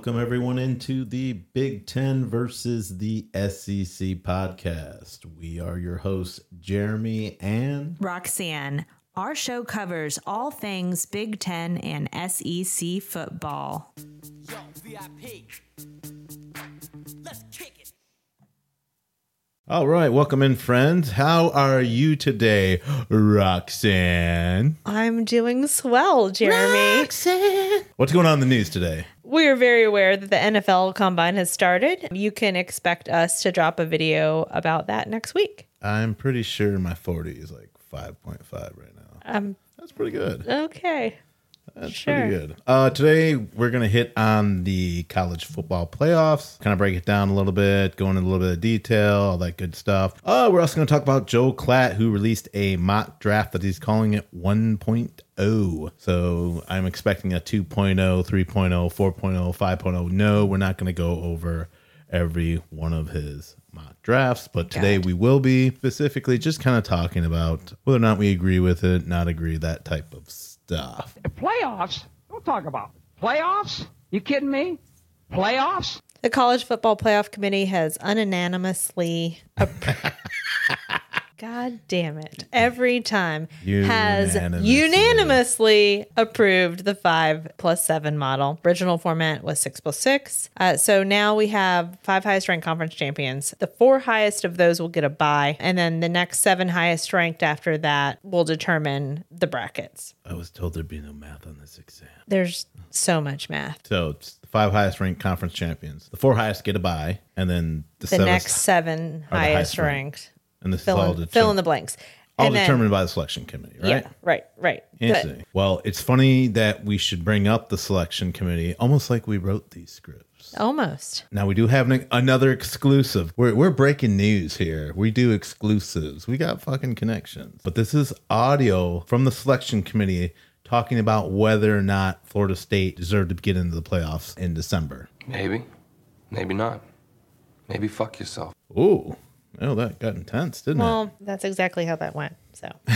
welcome everyone into the Big Ten versus the SEC podcast. We are your hosts, Jeremy and Roxanne. Our show covers all things Big Ten and SEC football. Yo, VIP. Let's kick it. All right, welcome in, friends. How are you today, Roxanne? I'm doing swell, Jeremy. Roxanne! What's going on in the news today? We are very aware that the NFL combine has started. You can expect us to drop a video about that next week. I'm pretty sure my 40 is like 5.5 right now. Um, That's pretty good. okay. That's Sure. pretty good. Uh, today we're gonna hit on the college football playoffs, kind of break it down a little bit, go into a little bit of detail, all that good stuff. Uh, we're also gonna talk about Joe Klatt, who released a mock draft that he's calling it 1.0. So I'm expecting a 2.0, 3.0, 4.0, 5.0. No, we're not gonna go over every one of his mock drafts, but today we will be specifically just kind of talking about whether or not we agree with it, not agree, that type of stuff. Playoffs? Don't talk about it. playoffs. You kidding me? Playoffs? The College Football Playoff Committee has unanimously. appro- God damn it. Every time has Unanimously. unanimously approved the five plus seven model. Original format was six plus six. Uh, so now we have five highest ranked conference champions. The four highest of those will get a bye. And then the next seven highest ranked after that will determine the brackets. I was told there'd be no math on this exam. There's so much math. So it's the five highest ranked conference champions. The four highest get a bye, and then the, The next seven highest highest ranked. ranked. And this Fill is all, in, determined, fill in the blanks. all And then- determined by the selection committee, right? Yeah, right, right. But- Well, it's funny that we should bring up the selection committee, almost like we wrote these scripts. almost. Now we do have an, another exclusive. We're we're breaking news here. We do exclusives. We got fucking connections. But this is audio from the selection committee talking about whether or not Florida State deserved to get into the playoffs in December. Maybe. Maybe not. Maybe fuck yourself. Ooh, oh, that got intense, didn't it? Well, that's exactly how that went. So,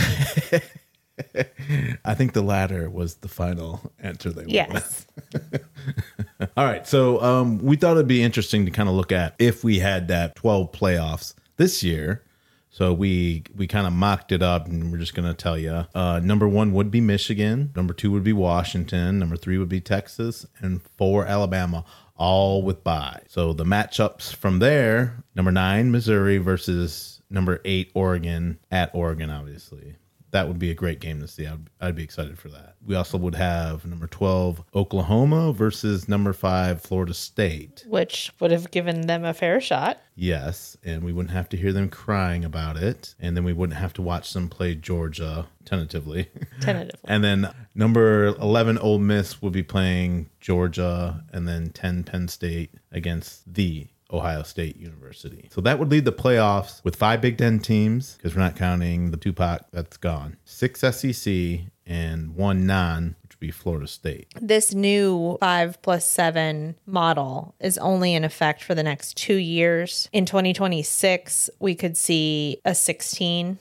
I think the latter was the final answer they yes. All right. So um, we thought it'd be interesting to kind of look at if we had that 12 playoffs this year. So we we kind of mocked it up, and we're just gonna tell you. Uh, number one would be Michigan. Number two would be Washington. Number three would be Texas, and four Alabama, all with bye. So the matchups from there: number nine Missouri versus number eight Oregon at Oregon, obviously that would be a great game to see. I'd, I'd be excited for that. We also would have number 12 Oklahoma versus number 5 Florida State. Which would have given them a fair shot. Yes, and we wouldn't have to hear them crying about it, and then we wouldn't have to watch them play Georgia tentatively. Tentatively. and then number 11 Ole Miss would be playing Georgia and then 10 Penn State against the Ohio State University. So that would lead the playoffs with five Big Ten teams because we're not counting the Tupac that's gone. Six SEC and one non, which would be Florida State. This new five plus seven model is only in effect for the next two years. In 2026, we could see a 16.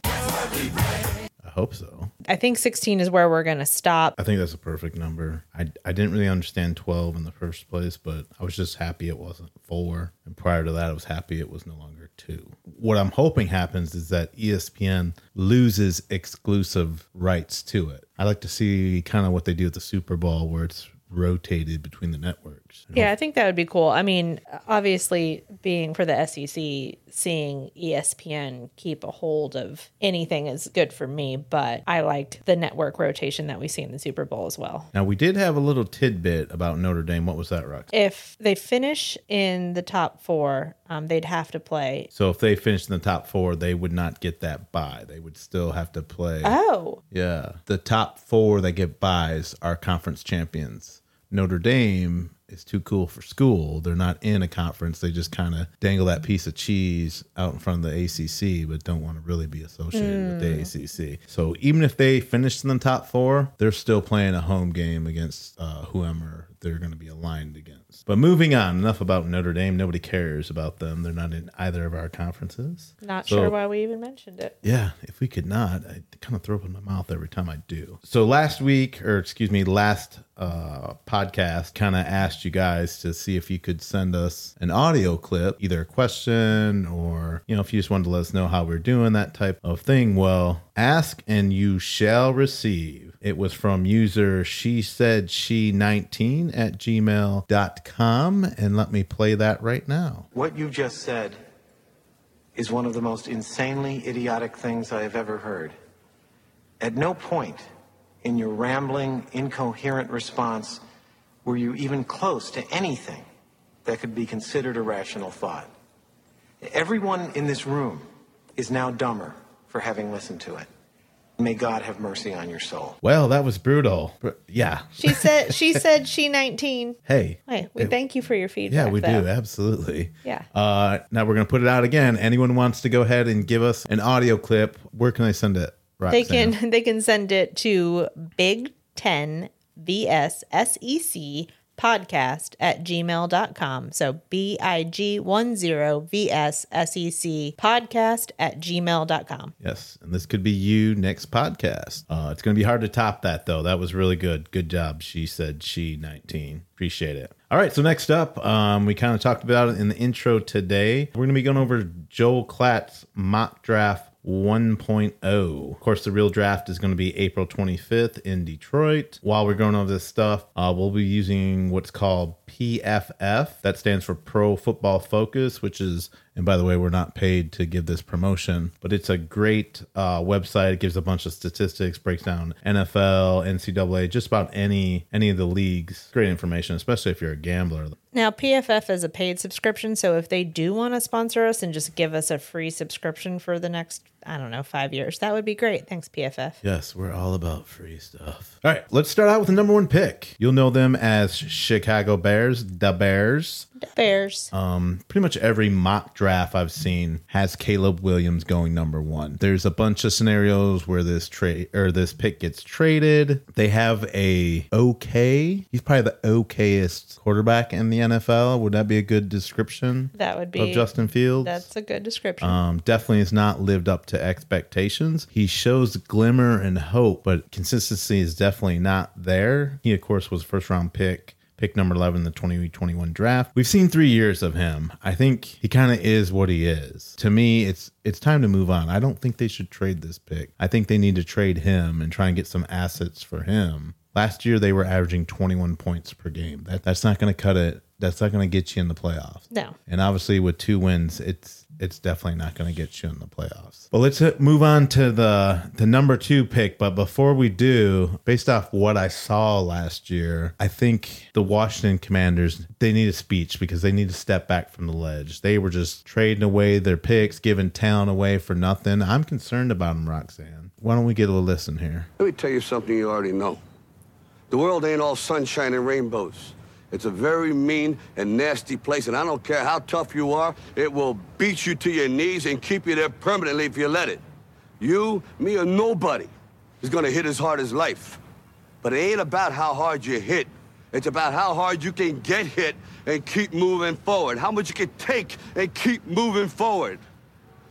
I hope so. I think 16 is where we're going to stop. I think that's a perfect number. I, I didn't really understand 12 in the first place, but I was just happy it wasn't four. And prior to that, I was happy it was no longer two. What I'm hoping happens is that ESPN loses exclusive rights to it. I like to see kind of what they do at the Super Bowl where it's rotated between the networks. Yeah, I think that would be cool. I mean, obviously, being for the SEC, seeing ESPN keep a hold of anything is good for me, but I like the network rotation that we see in the Super Bowl as well. Now, we did have a little tidbit about Notre Dame. What was that, Rox? If they finish in the top four, um, they'd have to play. So if they finished in the top four, they would not get that bye. They would still have to play. Oh, Yeah. The top four that get buys are conference champions. Notre Dame is too cool for school. They're not in a conference. They just kind of dangle that piece of cheese out in front of the ACC, but don't want to really be associated with the ACC. So even if they finished in the top four, they're still playing a home game against uh, whoever they're going to be aligned against. But moving on, enough about Notre Dame. Nobody cares about them. They're not in either of our conferences. Not So- sure why we even mentioned it. Yeah, if we could not, I kind of throw up in my mouth every time I do. So last week, or excuse me, last uh, podcast, kind of asked you guys to see if you could send us an audio clip, either a question or you know if you just wanted to let us know how we're doing, that type of thing. Well, ask and you shall receive. It was from user she said she 19 at gmail.com and let me play that right now. What you just said is one of the most insanely idiotic things I have ever heard. At no point in your rambling, incoherent response were you even close to anything that could be considered a rational thought. Everyone in this room is now dumber for having listened to it. May God have mercy on your soul. Well, that was brutal. But yeah. She said she said she 19. Hey. Hey, we It- thank you for your feedback. Yeah, we though. do. Absolutely. Yeah. Uh, now we're going to put it out again. Anyone wants to go ahead and give us an audio clip, where can I send it? They Roxanne? can they can send it to Big Ten VS SEC podcast at gmail.com. So B I G one zero VS SEC podcast at gmail.com. Yes. And this could be you next podcast. Uh, it's going to be hard to top that, though. That was really good. Good job. She said she 19. Appreciate it. All right. So, next up, um, we kind of talked about it in the intro today. We're going to be going over Joel Klatt's mock draft 1.0. Of course, the real draft is going to be April 25th in Detroit. While we're going over this stuff, uh, we'll be using what's called PFF. That stands for Pro Football Focus, which is, and by the way, we're not paid to give this promotion, but it's a great uh, website. It gives a bunch of statistics, breaks down NFL, NCAA, just about any any of the leagues. Great information, especially if you're a gambler. Now, PFF is a paid subscription, so if they do want to sponsor us and just give us a free subscription for the next, I don't know, five years, that would be great. Thanks, PFF. Yes, we're all about free stuff. All right, let's start out with the number one pick. You'll know them as Chicago Bears, the Bears. Bears. Um, pretty much every mock draft I've seen has Caleb Williams going number one. There's a bunch of scenarios where this trade or this pick gets traded. They have a okay. He's probably the okayest quarterback in the NFL. Would that be a good description that would of be Justin Fields? That's a good description. um, definitely has not lived up to expectations. He shows glimmer and hope, but consistency is definitely not there. He, of course, was first round pick, pick number 11 in the 2021 draft. We've seen three years of him. I think he kind of is what he is. To me, it's it's time to move on. I don't think they should trade this pick. I think they need to trade him and try and get some assets for him. Last year, they were averaging 21 points per game. That, that's not going to cut it. That's not going to get you in the playoffs. no. And obviously, with two wins, it's it's definitely not going to get you in the playoffs. But let's move on to the the number two pick. But before we do, based off what I saw last year, I think the Washington Commanders they need a speech because they need to step back from the ledge. They were just trading away their picks, giving talent away for nothing. I'm concerned about them, Roxanne. Why don't we get a listen here? Let me tell you something you already know. The world ain't all sunshine and rainbows. It's a very mean and nasty place, and I don't care how tough you are, it will beat you to your knees and keep you there permanently if you let it. You, me, or nobody is gonna hit as hard as life. But it ain't about how hard you hit. It's about how hard you can get hit and keep moving forward. How much you can take and keep moving forward.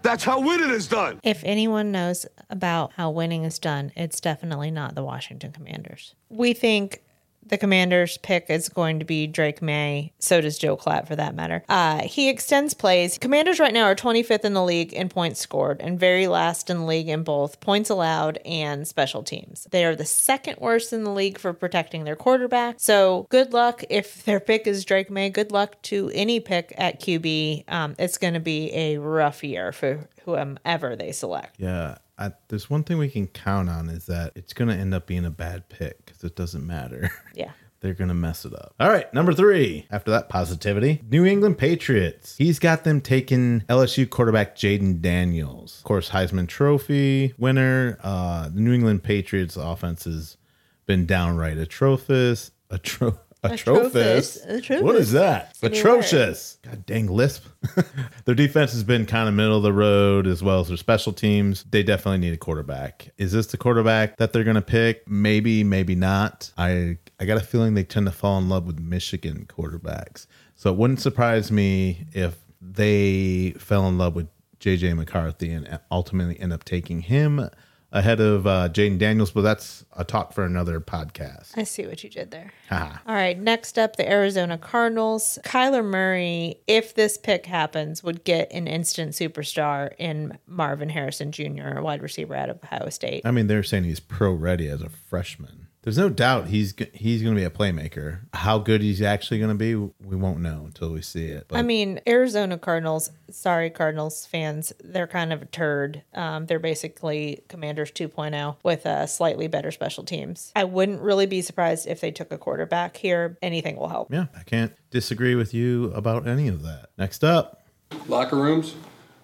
That's how winning is done. If anyone knows about how winning is done, it's definitely not the Washington Commanders. We think the Commanders' pick is going to be Drake Maye. So does Joe Klatt, for that matter. Uh, he extends plays. Commanders right now are 25th in the league in points scored and very last in the league in both points allowed and special teams. They are the second worst in the league for protecting their quarterback. So good luck if their pick is Drake Maye. Good luck to any pick at QB. Um, it's going to be a rough year for whomever they select. Yeah, I, there's one thing we can count on is that it's going to end up being a bad pick because it doesn't matter. Yeah. They're going to mess it up. All right, number three. After that positivity, New England Patriots. He's got them taking LSU quarterback Jayden Daniels. Of course, Heisman Trophy winner. Uh, the New England Patriots offense has been downright atrocious. Atro- Atrophis. Atrophis. What is that? It's Atrocious. God dang lisp. their defense has been kind of middle of the road as well as their special teams. They definitely need a quarterback. Is this the quarterback that they're going to pick? Maybe, maybe not. I I got a feeling they tend to fall in love with Michigan quarterbacks. So it wouldn't surprise me if they fell in love with JJ McCarthy and ultimately end up taking him ahead of uh, Jayden Daniels, but that's a talk for another podcast. I see what you did there. Haha. All right, next up, the Arizona Cardinals. Kyler Murray, if this pick happens, would get an instant superstar in Marvin Harrison Jr., a wide receiver out of Ohio State. I mean, they're saying he's pro ready as a freshman. There's no doubt he's he's going to be a playmaker. How good he's actually going to be, we won't know until we see it. But I mean, Arizona Cardinals, sorry, Cardinals fans, they're kind of a turd. Um, they're basically Commanders 2.0 with uh, slightly better special teams. I wouldn't really be surprised if they took a quarterback here. Anything will help. yeah, I can't disagree with you about any of that. Next up, Locker rooms,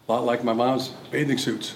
a lot like my mom's bathing suits.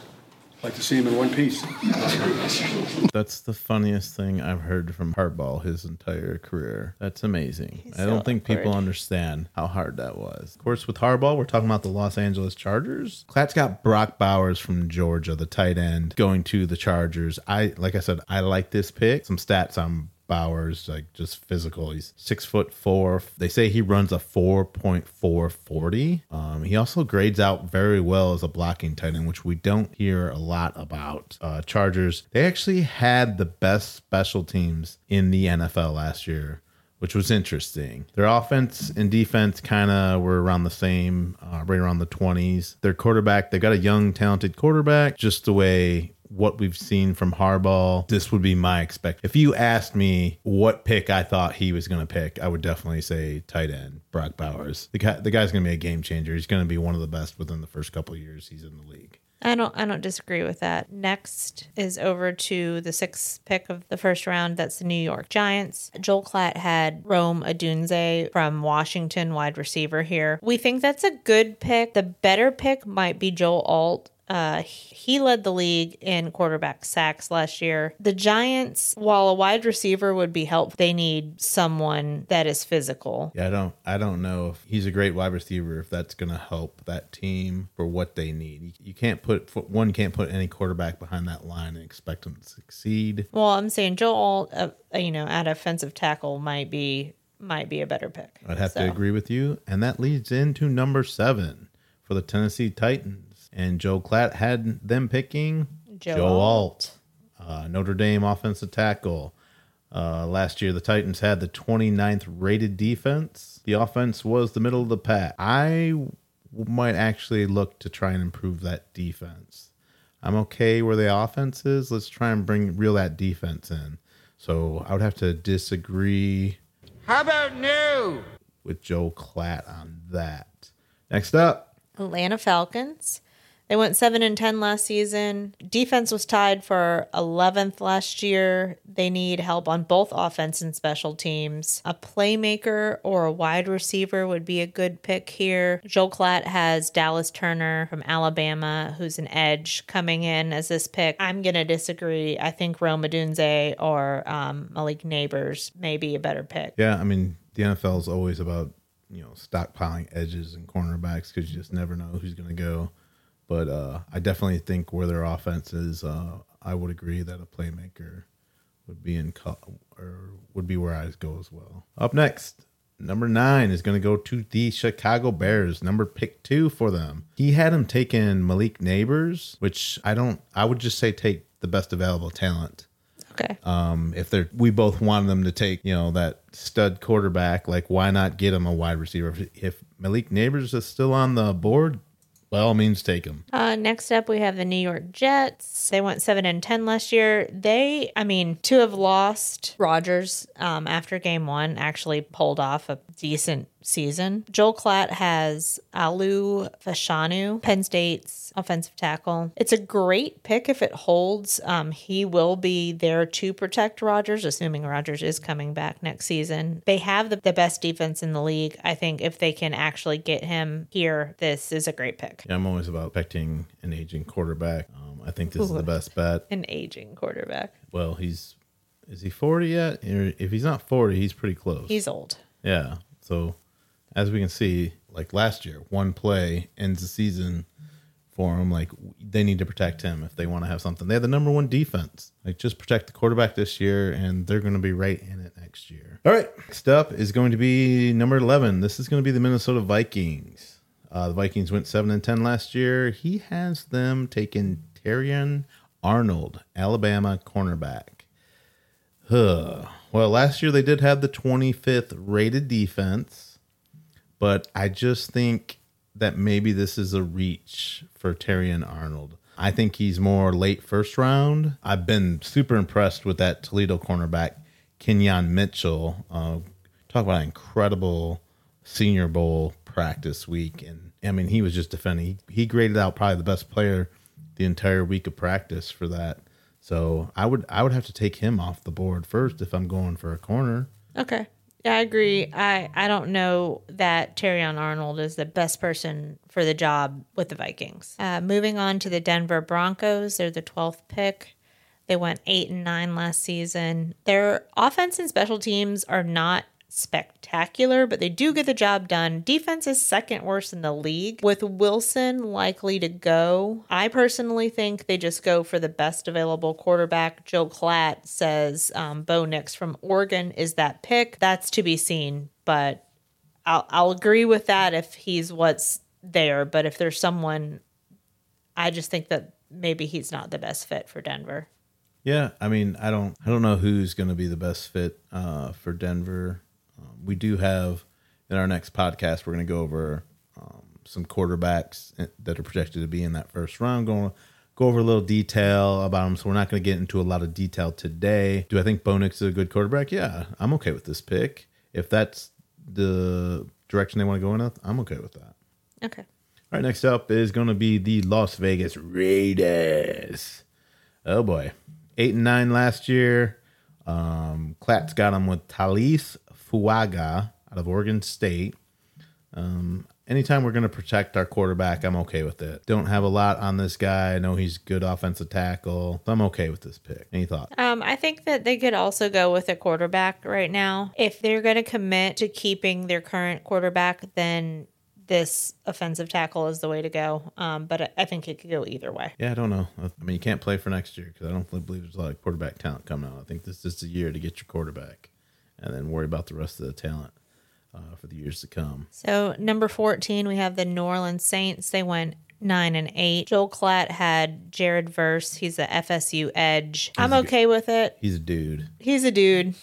Like to see him in one piece. that's the funniest thing I've heard from Hardball his entire career. That's amazing. I don't so think people understand how hard that was. Of course, with Hardball, we're talking about the Los Angeles Chargers. Klatt's got Brock Bowers from Georgia, the tight end, going to the Chargers. I like I said, I like this pick. Some stats on Bowers, like just physical. He's six foot four. They say he runs a 4.440. Um, he also grades out very well as a blocking tight end, which we don't hear a lot about. Uh, Chargers, they actually had the best special teams in the NFL last year which was interesting. Their offense and defense kind of were around the same, uh, right around the 20s. Their quarterback, they got a young, talented quarterback, just the way what we've seen from Harbaugh. This would be my expect. If you asked me what pick I thought he was going to pick, I would definitely say tight end Brock Bowers. The guy, the guy's going to be a game changer. He's going to be one of the best within the first couple years he's in the league. I don't I don't disagree with that. Next is over to the sixth pick of the first round. That's the New York Giants. Joel Klatt had Rome Odunze from Washington, wide receiver here. We think that's a good pick. The better pick might be Joel Alt. Uh, he led the league in quarterback sacks last year. The Giants, while a wide receiver would be helpful, they need someone that is physical. Yeah, I don't I don't know if he's a great wide receiver if that's going to help that team for what they need. You, you can't put one can't put any quarterback behind that line and expect them to succeed. Well, I'm saying Joel Alt, uh, you know, at offensive tackle might be might be a better pick. I'd have So, to agree with you, and that leads into number 7 for the Tennessee Titans. And Joe Klatt had them picking Joe Joe, Alt, uh, Notre Dame offensive tackle. Uh, last year, the Titans had the 29th rated defense. The offense was the middle of the pack. I might actually look to try and improve that defense. I'm okay where the offense is. Let's try and bring reel that defense in. So I would have to disagree How about new? with Joe Klatt on that. Next up, Atlanta Falcons. They went 7 and 10 last season. Defense was tied for 11th last year. They need help on both offense and special teams. A playmaker or a wide receiver would be a good pick here. Joel Klatt has Dallas Turner from Alabama, who's an edge coming in as this pick. I'm going to disagree. I think Rome Odunze or um, Malik Nabers may be a better pick. yeah, I mean the NFL is always about you know stockpiling edges and cornerbacks because you just never know who's going to go. But uh, I definitely think where their offense is, uh, I would agree that a playmaker would be in co- or would be where I go as well. Up next, number nine is going to go to the Chicago Bears. Number pick two for them. He had him taking Malik Nabers, which I don't. I would just say take the best available talent. Okay. Um, if they're, we both wanted them to take, you know, that stud quarterback. Like, why not get him a wide receiver? If, if Malik Nabers is still on the board, by all means, take him. Uh, next up, we have the New York Jets. They went seven and ten last year. They, I mean, to have lost Rodgers um, after game one actually pulled off a decent season. Joel Klatt has Olu Fashanu, Penn State's offensive tackle. It's a great pick if it holds. Um, he will be there to protect Rodgers, assuming Rodgers is coming back next season. They have the, the best defense in the league. I think if they can actually get him here, this is a great pick. Yeah, I'm always about protecting an aging quarterback. Um, I think this is the best bet. An aging quarterback. Well, he's is he 40 yet? If he's not 40, he's pretty close. He's old. yeah. So as we can see, like last year, one play ends the season for him. Like they need to protect him if they want to have something. They have the number one defense. Like just protect the quarterback this year, and they're going to be right in it next year. All right. Next up is going to be number 11. This is going to be the Minnesota Vikings. Uh, the Vikings went seven and ten last year. He has them taking Terrion Arnold, Alabama cornerback. Huh. Well, last year they did have the 25th rated defense, but I just think that maybe this is a reach for Terrion Arnold. I think he's more late first round. I've been super impressed with that Toledo cornerback, Kenyon Mitchell. Uh, talk about an incredible Senior Bowl practice week, and I mean he was just defending. He, he graded out probably the best player the entire week of practice for that. So I would I would have to take him off the board first if I'm going for a corner. Okay. I agree. I, I don't know that Terrion Arnold is the best person for the job with the Vikings. Uh, moving on to the Denver Broncos, they're the 12th pick. They went eight and nine last season. Their offense and special teams are not spectacular, but they do get the job done. Defense is second worst in the league, with Wilson likely to go. I personally think they just go for the best available quarterback. Joe Klatt says um, Bo Nix from Oregon is that pick. That's to be seen, but I'll, I'll agree with that if he's what's there. But if there's someone, I just think that maybe he's not the best fit for Denver. Yeah, I mean, I don't, I don't know who's going to be the best fit uh, for Denver. Um, we do have in our next podcast, we're going to go over um, some quarterbacks that are projected to be in that first round. Going to go over a little detail about them, so we're not going to get into a lot of detail today. Do I think Bo Nix is a good quarterback? Yeah, I'm okay with this pick. If that's the direction they want to go in, I'm okay with that. Okay. All right, next up is going to be the Las Vegas Raiders. Oh boy, eight and nine last year. Um, Klatt's got them with Talis Fuaga out of Oregon State. Um, anytime we're going to protect our quarterback, I'm okay with it. Don't have a lot on this guy. I know he's good offensive tackle. So I'm okay with this pick. Any thoughts? Um, I think that they could also go with a quarterback right now. If they're going to commit to keeping their current quarterback, then this offensive tackle is the way to go. Um, but I- I think it could go either way. Yeah, I don't know. I mean, you can't play for next year because I don't believe there's a lot of quarterback talent coming out. I think this is the year to get your quarterback and then worry about the rest of the talent uh, for the years to come. So number 14, we have the New Orleans Saints. They went nine and eight. Joel Klatt had Jared Verse. He's the FSU edge. I'm okay with it. He's a dude. He's a dude.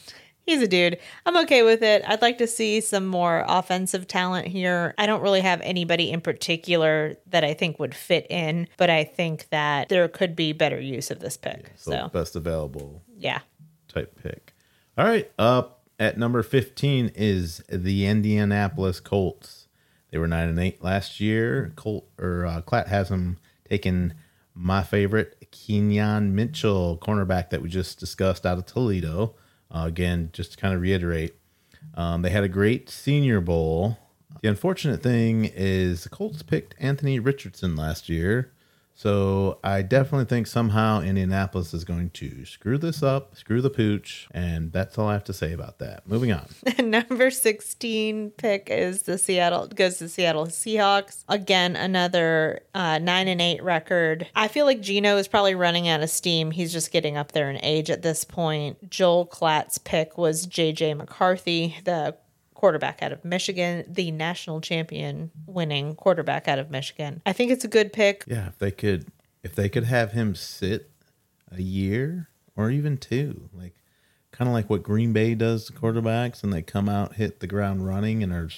He's a dude. I'm okay with it. I'd like to see some more offensive talent here. I don't really have anybody in particular that I think would fit in, but I think that there could be better use of this pick. So, So, best available yeah. type pick. All right, up at number 15 is the Indianapolis Colts. They were 9 and 8 last year. Colt or uh, has them taking my favorite Kenyon Mitchell, cornerback that we just discussed out of Toledo. Uh, again, just to kind of reiterate, um, they had a great Senior Bowl. The unfortunate thing is the Colts picked Anthony Richardson last year. So I definitely think somehow Indianapolis is going to screw this up, screw the pooch, and that's all I have to say about that. Moving on. Number 16 pick is the Seattle goes to Seattle Seahawks. Again, another uh, 9 and 8 record. I feel like Geno is probably running out of steam. He's just getting up there in age at this point. Joel Klatt's pick was JJ McCarthy, the quarterback out of Michigan, the national champion winning quarterback out of Michigan. I think it's a good pick. Yeah, if they could if they could have him sit a year or even two, like kind of like what Green Bay does to quarterbacks and they come out, hit the ground running and are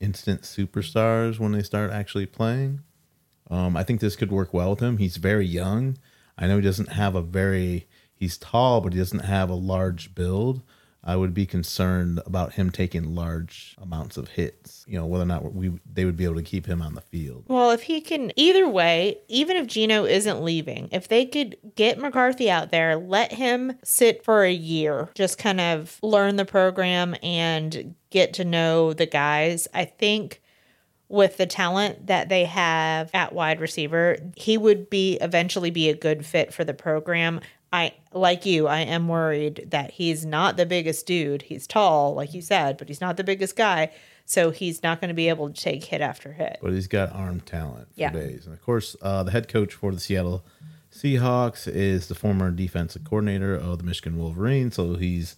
instant superstars when they start actually playing. Um, I think this could work well with him. He's very young. I know he doesn't have a very he's tall, but he doesn't have a large build. I would be concerned about him taking large amounts of hits. You know, whether or not we they would be able to keep him on the field. Well, if he can, either way, even if Geno isn't leaving, if they could get McCarthy out there, let him sit for a year, just kind of learn the program and get to know the guys, I think with the talent that they have at wide receiver, he would be eventually be a good fit for the program. I like you, I am worried that he's not the biggest dude. He's tall, like you said, but he's not the biggest guy. So he's not going to be able to take hit after hit. but he's got arm talent for Yeah. days. And of course, uh, the head coach for the Seattle Seahawks is the former defensive coordinator of the Michigan Wolverines, so he's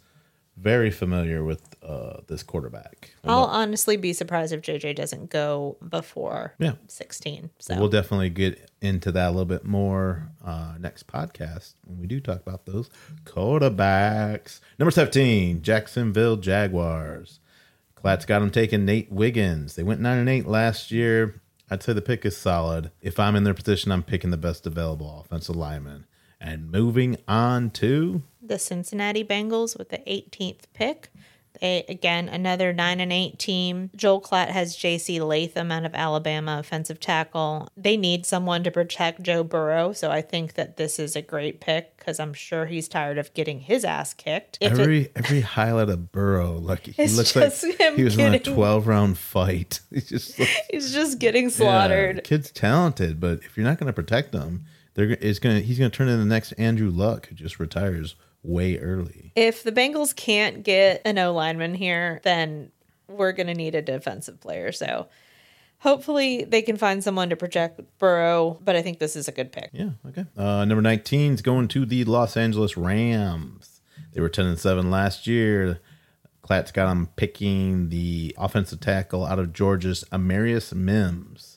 very familiar with uh, this quarterback. I'll honestly be surprised if JJ doesn't go before Yeah. 16. So We'll definitely get into that a little bit more uh, next podcast when we do talk about those quarterbacks. Number 17, Jacksonville Jaguars. Klatt's got them taking Nate Wiggins. They went 9 and 8 last year. I'd say the pick is solid. If I'm in their position, I'm picking the best available offensive lineman. And moving on to the Cincinnati Bengals with the 18th pick. They again another nine and eight team. Joel Klatt has J.C. Latham out of Alabama, offensive tackle. They need someone to protect Joe Burrow, so I think that this is a great pick because I'm sure he's tired of getting his ass kicked. If it- every every highlight of Burrow, like he looks like he was in a 12 round fight. He's just like, he's just getting slaughtered. the kid's talented, but if you're not going to protect him, they're it's going to he's going to turn into the next Andrew Luck who just retires way early. If the Bengals can't get an O lineman here, then we're going to need a defensive player. So hopefully they can find someone to protect Burrow, but I think this is a good pick. Yeah, okay. Uh, number 19 is going to the Los Angeles Rams. They were 10 and 7 last year. Klatt's got them picking the offensive tackle out of Georgia's Amarius Mims.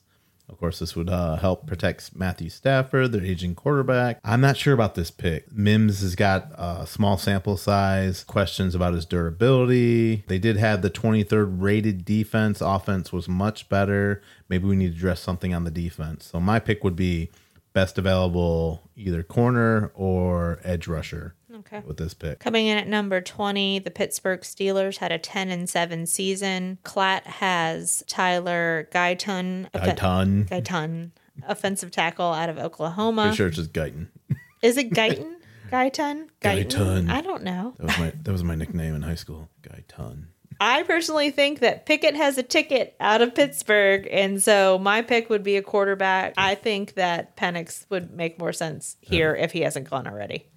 Of course, this would uh, help protect Matthew Stafford, their aging quarterback. I'm not sure about this pick. Mims has got a small sample size, questions about his durability. They did have the 23rd rated defense. Offense was much better. Maybe we need to address something on the defense. So my pick would be best available either corner or edge rusher Okay. with this pick. Coming in at number 20, the Pittsburgh Steelers had a 10 and 7 season. Klatt has Tyler Guyton. Guyton. Guyton, offensive tackle out of Oklahoma. Pretty sure it's just Guyton. Is it Guyton? Guyton? Guyton. I don't know. That was my that was my nickname in high school. Guyton. I personally think that Pickett has a ticket out of Pittsburgh, and so my pick would be a quarterback. I think that Penix would make more sense here if he hasn't gone already.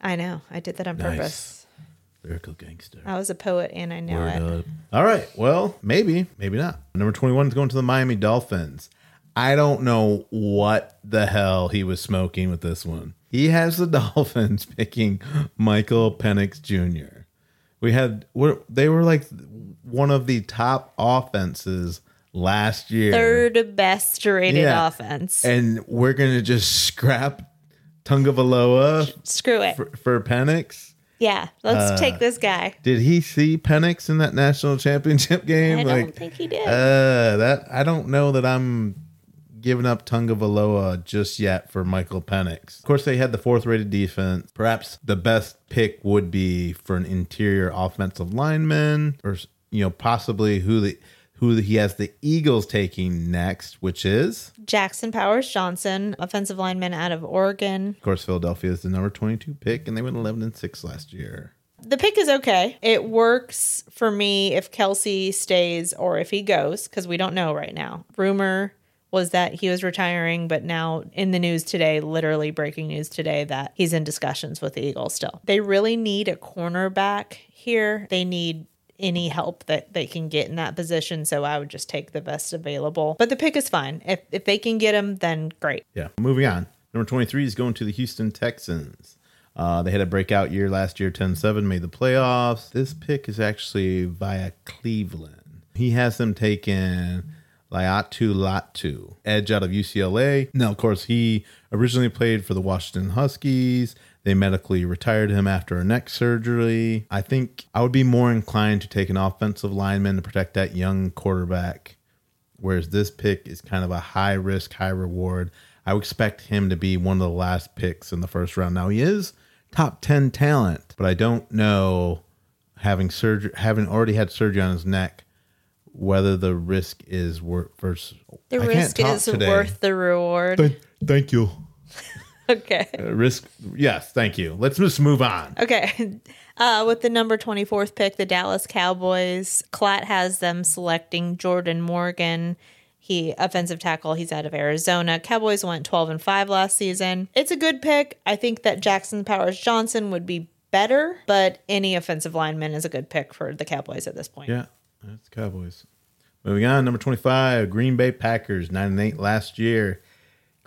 I know. I did that on Nice. purpose. Lyrical gangster. I was a poet and I knew Word it. up. All right. Well, maybe, maybe not. Number 21 is going to the Miami Dolphins. I don't know what the hell he was smoking with this one. He has the Dolphins picking Michael Penix Jr. We had we're, they were like one of the top offenses last year. Third best rated Yeah. offense. And we're going to just scrap Tungavaloa Screw it. for, for Penix. yeah, let's Uh, take this guy. Did he see Penix in that national championship game? I don't think he did. Uh, that I don't know that I'm giving up Tunga Valoa just yet for Michael Penix. Of course, they had the fourth rated defense. Perhaps the best pick would be for an interior offensive lineman, or you know, possibly who the who he has the Eagles taking next, which is Jackson Powers Johnson, offensive lineman out of Oregon. of course Philadelphia is the number 22 pick, and they went 11 and six last year. The pick is okay. It works for me if Kelce stays or if he goes, because we don't know right now. Rumor was that he was retiring, but now in the news today, literally breaking news today, that he's in discussions with the Eagles still. They really need a cornerback here. They need any help that they can get in that position. So I would just take the best available. But the pick is fine. If if they can get him, then great. Yeah. Moving on. Number 23 is going to the Houston Texans. Uh, they had a breakout year last year, 10 7, made the playoffs. This pick is actually via Cleveland. He has them taking Laiatu Latu, edge out of UCLA. Now, of course, he originally played for the Washington Huskies. They medically retired him after a neck surgery. I think I would be more inclined to take an offensive lineman to protect that young quarterback whereas this pick is kind of a high risk, high reward. I would expect him to be one of the last picks in the first round. Now he is top ten talent, but I don't know having surgery, having already had surgery on his neck, whether the risk is worth versus. The I can't risk talk is today. worth the reward. Thank, thank you. Okay. Uh, risk, yes, thank you. Let's just move on. Okay. Uh, with the number 24th pick, the Dallas Cowboys, Klatt has them selecting Jordan Morgan, He offensive tackle. He's out of Arizona. Cowboys went 12 and 5 last season. It's a good pick. I think that Jackson Powers Johnson would be better, but any offensive lineman is a good pick for the Cowboys at this point. Yeah, that's Cowboys. Moving on, number 25, Green Bay Packers, 9 and 8 last year.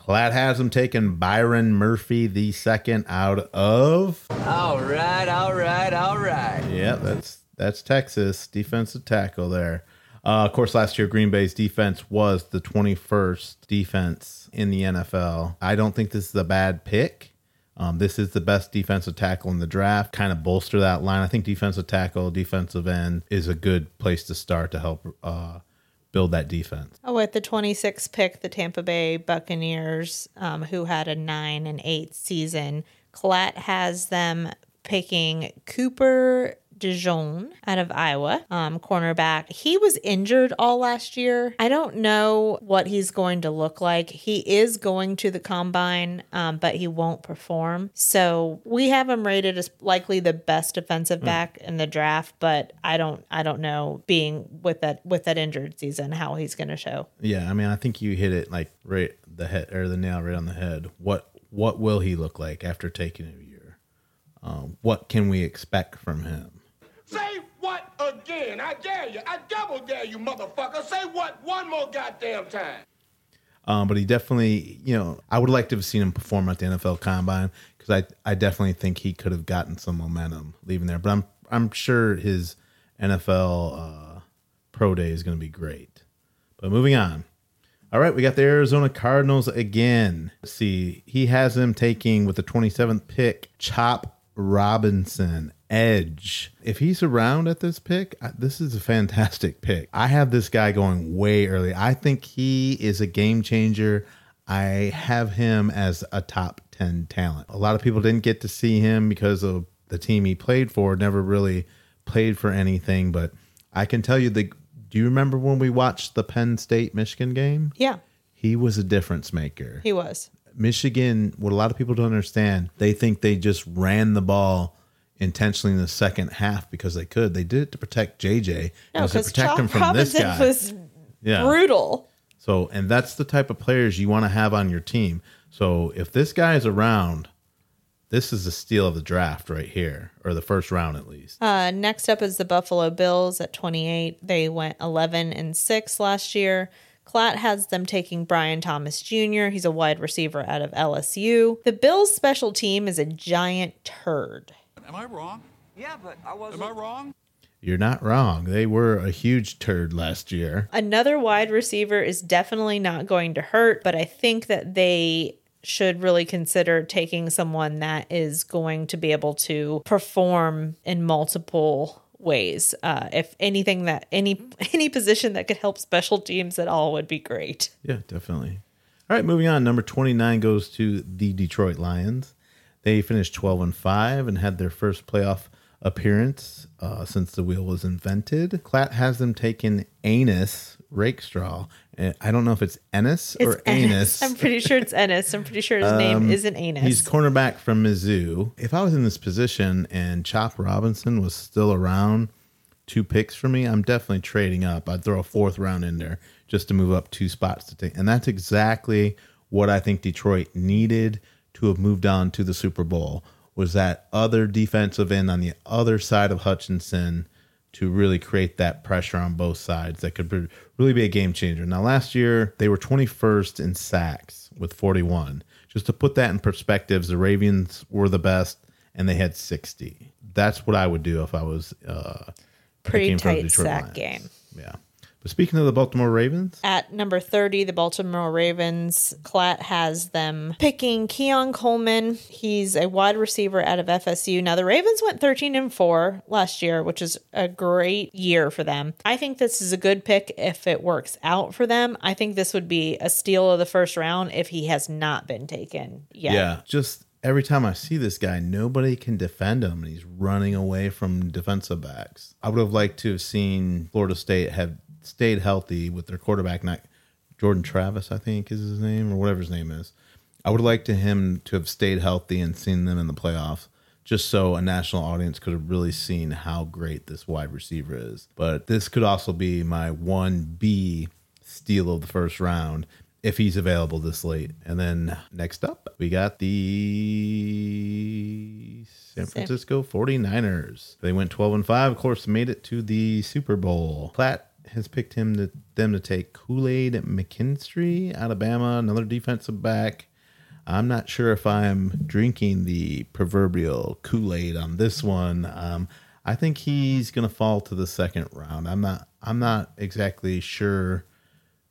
Klatt has him taking Byron Murphy the second out of. All right, all right, all right. Yeah, that's that's Texas defensive tackle there. Uh, of course, last year Green Bay's defense was the 21st defense in the NFL. I don't think this is a bad pick. Um, this is the best defensive tackle in the draft. Kind of bolster that line. I think defensive tackle, defensive end is a good place to start to help uh, build that defense. Oh, at the 26th pick, the Tampa Bay Buccaneers, um, who had a 9 and 8 season, Klatt has them picking Cooper DeJean out of Iowa, um, cornerback. He was injured all last year. I don't know what he's going to look like. He is going to the combine, um, but he won't perform. So we have him rated as likely the best defensive back in the draft, but I don't, I don't know being with that with that injured season how he's going to show. Yeah, I mean, I think you hit it like right the head or the nail right on the head. What what will he look like after taking a year? Um, what can we expect from him? Say what again? I dare you. I double dare you, motherfucker. Say what one more goddamn time. Um, but he definitely, you know, I would like to have seen him perform at the NFL Combine because I, I definitely think he could have gotten some momentum leaving there. But I'm, I'm sure his NFL uh, pro day is going to be great. But moving on. All right, we got the Arizona Cardinals again. Let's see, he has them taking with the 27th pick, Chop Robinson, Edge. If he's around at this pick, this is a fantastic pick. I have this guy going way early. I think he is a game changer. I have him as a top 10 talent. A lot of people didn't get to see him because of the team he played for, never really played for anything. But I can tell you the. Do you remember when we watched the Penn State Michigan game? Yeah, He was a difference maker. he was. Michigan, what a lot of people don't understand, they think they just ran the ball intentionally in the second half because they could. They did it to protect JJ. It No, was to because protect him Chop from this Robinson guy. was yeah. brutal. So, and that's the type of players you want to have on your team. So, if this guy is around, this is the steal of the draft right here, or the first round at least. Uh, next up is the Buffalo Bills at 28. They went 11 and 6 last year. Klatt has them taking Brian Thomas Jr. He's a wide receiver out of LSU. The Bills' special team is a giant turd. Am I wrong? Yeah, but I wasn't. Am I wrong? You're not wrong. They were a huge turd last year. Another wide receiver is definitely not going to hurt, but I think that they should really consider taking someone that is going to be able to perform in multiple ways. Uh, if anything that any any position that could help special teams at all would be great. Yeah, definitely. All right, moving on. Number 29 goes to the Detroit Lions. They finished 12 and 5 and had their first playoff appearance uh, since the wheel was invented. Klatt has them taking Anus Rakestraw. I don't know if it's Ennis or Anus. I'm pretty sure it's Ennis. I'm pretty sure his name isn't Anus. Um, He's cornerback from Mizzou. If I was in this position and Chop Robinson was still around, two picks for me, I'm definitely trading up. I'd throw a fourth round in there just to move up two spots to take. And that's exactly what I think Detroit needed to have moved on to the Super Bowl was that other defensive end on the other side of Hutchinson to really create that pressure on both sides that could really be a game changer. Now, last year they were 21st in sacks with 41. Just to put that in perspective, the Ravens were the best and they had 60. That's what I would do if I was uh, Pretty picking for the tight sack Lions. game. Yeah. But speaking of the Baltimore Ravens, At number 30, the Baltimore Ravens, Klatt has them picking Keon Coleman. He's a wide receiver out of FSU. Now, the Ravens went 13 and 4 last year, which is a great year for them. I think this is a good pick if it works out for them. I think this would be a steal of the first round if he has not been taken yet. Yeah, just every time I see this guy, nobody can defend him, and he's running away from defensive backs. I would have liked to have seen Florida State have stayed healthy with their quarterback, not Jordan Travis, I think is his name, or whatever his name is. I would like to him to have stayed healthy and seen them in the playoffs, just so a national audience could have really seen how great this wide receiver is. But this could also be my one B steal of the first round if he's available this late. And then next up, we got the San Francisco 49ers. They went 12 and 5, of course, made it to the Super Bowl. Klatt has picked him to them to take Kool-Aid McKinstry, Alabama, another defensive back. I'm not sure if I'm drinking the proverbial Kool-Aid on this one. Um, I think he's going to fall to the second round. I'm not. I'm not exactly sure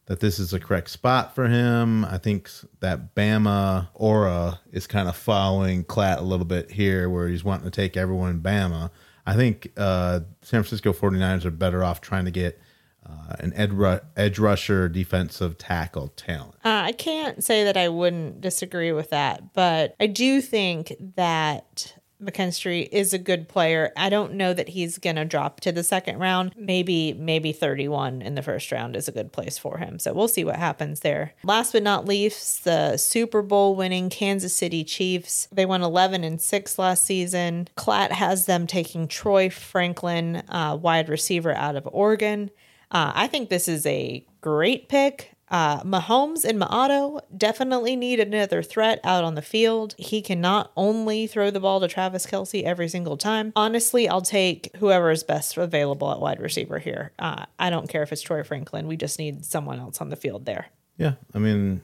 that this is a correct spot for him. I think that Bama aura is kind of following Klatt a little bit here, where he's wanting to take everyone in Bama. I think uh, San Francisco 49ers are better off trying to get uh, an ed ru- edge rusher, defensive tackle talent. Uh, I can't say that I wouldn't disagree with that, but I do think that McKinstry is a good player. I don't know that he's going to drop to the second round. Maybe maybe 31 in the first round is a good place for him. So we'll see what happens there. Last but not least, the Super Bowl winning Kansas City Chiefs. They won 11 and 6 last season. Klatt has them taking Troy Franklin, uh, wide receiver out of Oregon. Uh, I think this is a great pick. Uh, Mahomes and Maato definitely need another threat out on the field. He cannot only throw the ball to Travis Kelce every single time. Honestly, I'll take whoever is best available at wide receiver here. Uh, I don't care if it's Troy Franklin. We just need someone else on the field there. Yeah, I mean,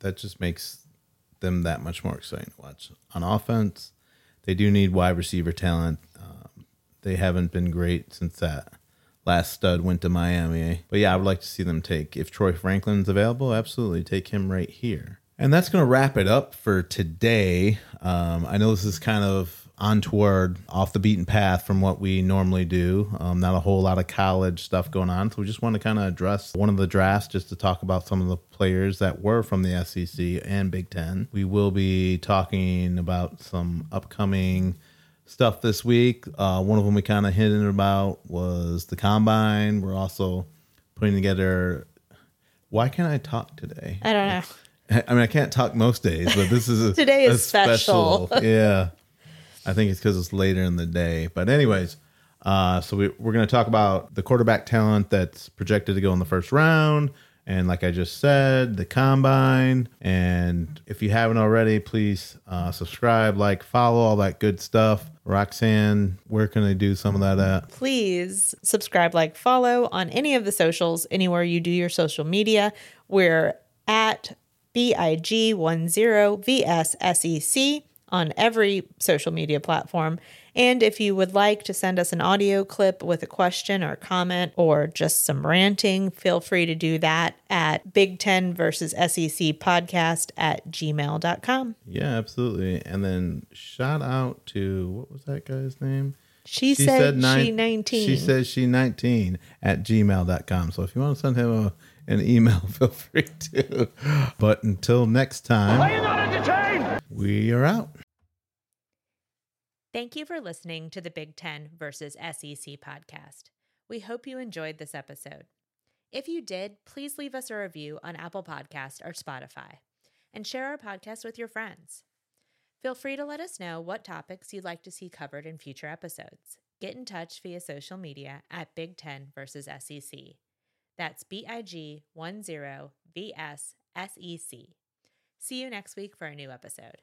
that just makes them that much more exciting to watch. On offense, they do need wide receiver talent. Um, they haven't been great since that last stud went to Miami. But yeah, I would like to see them take, if Troy Franklin's available, absolutely take him right here. And that's going to wrap it up for today. Um, I know this is kind of on toward off the beaten path from what we normally do. Um, not a whole lot of college stuff going on. So we just want to kind of address one of the drafts just to talk about some of the players that were from the SEC and Big Ten. We will be talking about some upcoming stuff this week. Uh, one of them we kind of hinted about was the combine. We're also putting together. Why can't I talk today? I don't know. I mean, I can't talk most days, but this is a, Today is a special. yeah, I think it's because it's later in the day. But anyways, uh, so we, we're going to talk about the quarterback talent that's projected to go in the first round. And like I just said, the combine. And if you haven't already, please uh, subscribe, like, follow, all that good stuff. Roxanne, where can I do some of that at? Please subscribe, like, follow on any of the socials, anywhere you do your social media. We're at BIG10VSSEC on every social media platform. And if you would like to send us an audio clip with a question or comment or just some ranting, feel free to do that at Big Ten versus SEC podcast at gmail.com. Yeah, absolutely. And then shout out to what was that guy's name? She, said, she 19. She says she 19 at gmail.com. So if you want to send him a, an email, feel free to. But until next time, Are you not entertained? we are out. Thank you for listening to the Big Ten versus SEC podcast. We hope you enjoyed this episode. If you did, please leave us a review on Apple Podcast or Spotify and share our podcast with your friends. Feel free to let us know what topics you'd like to see covered in future episodes. Get in touch via social media at Big Ten versus SEC. That's B I G 10 VS SEC. See you next week for a new episode.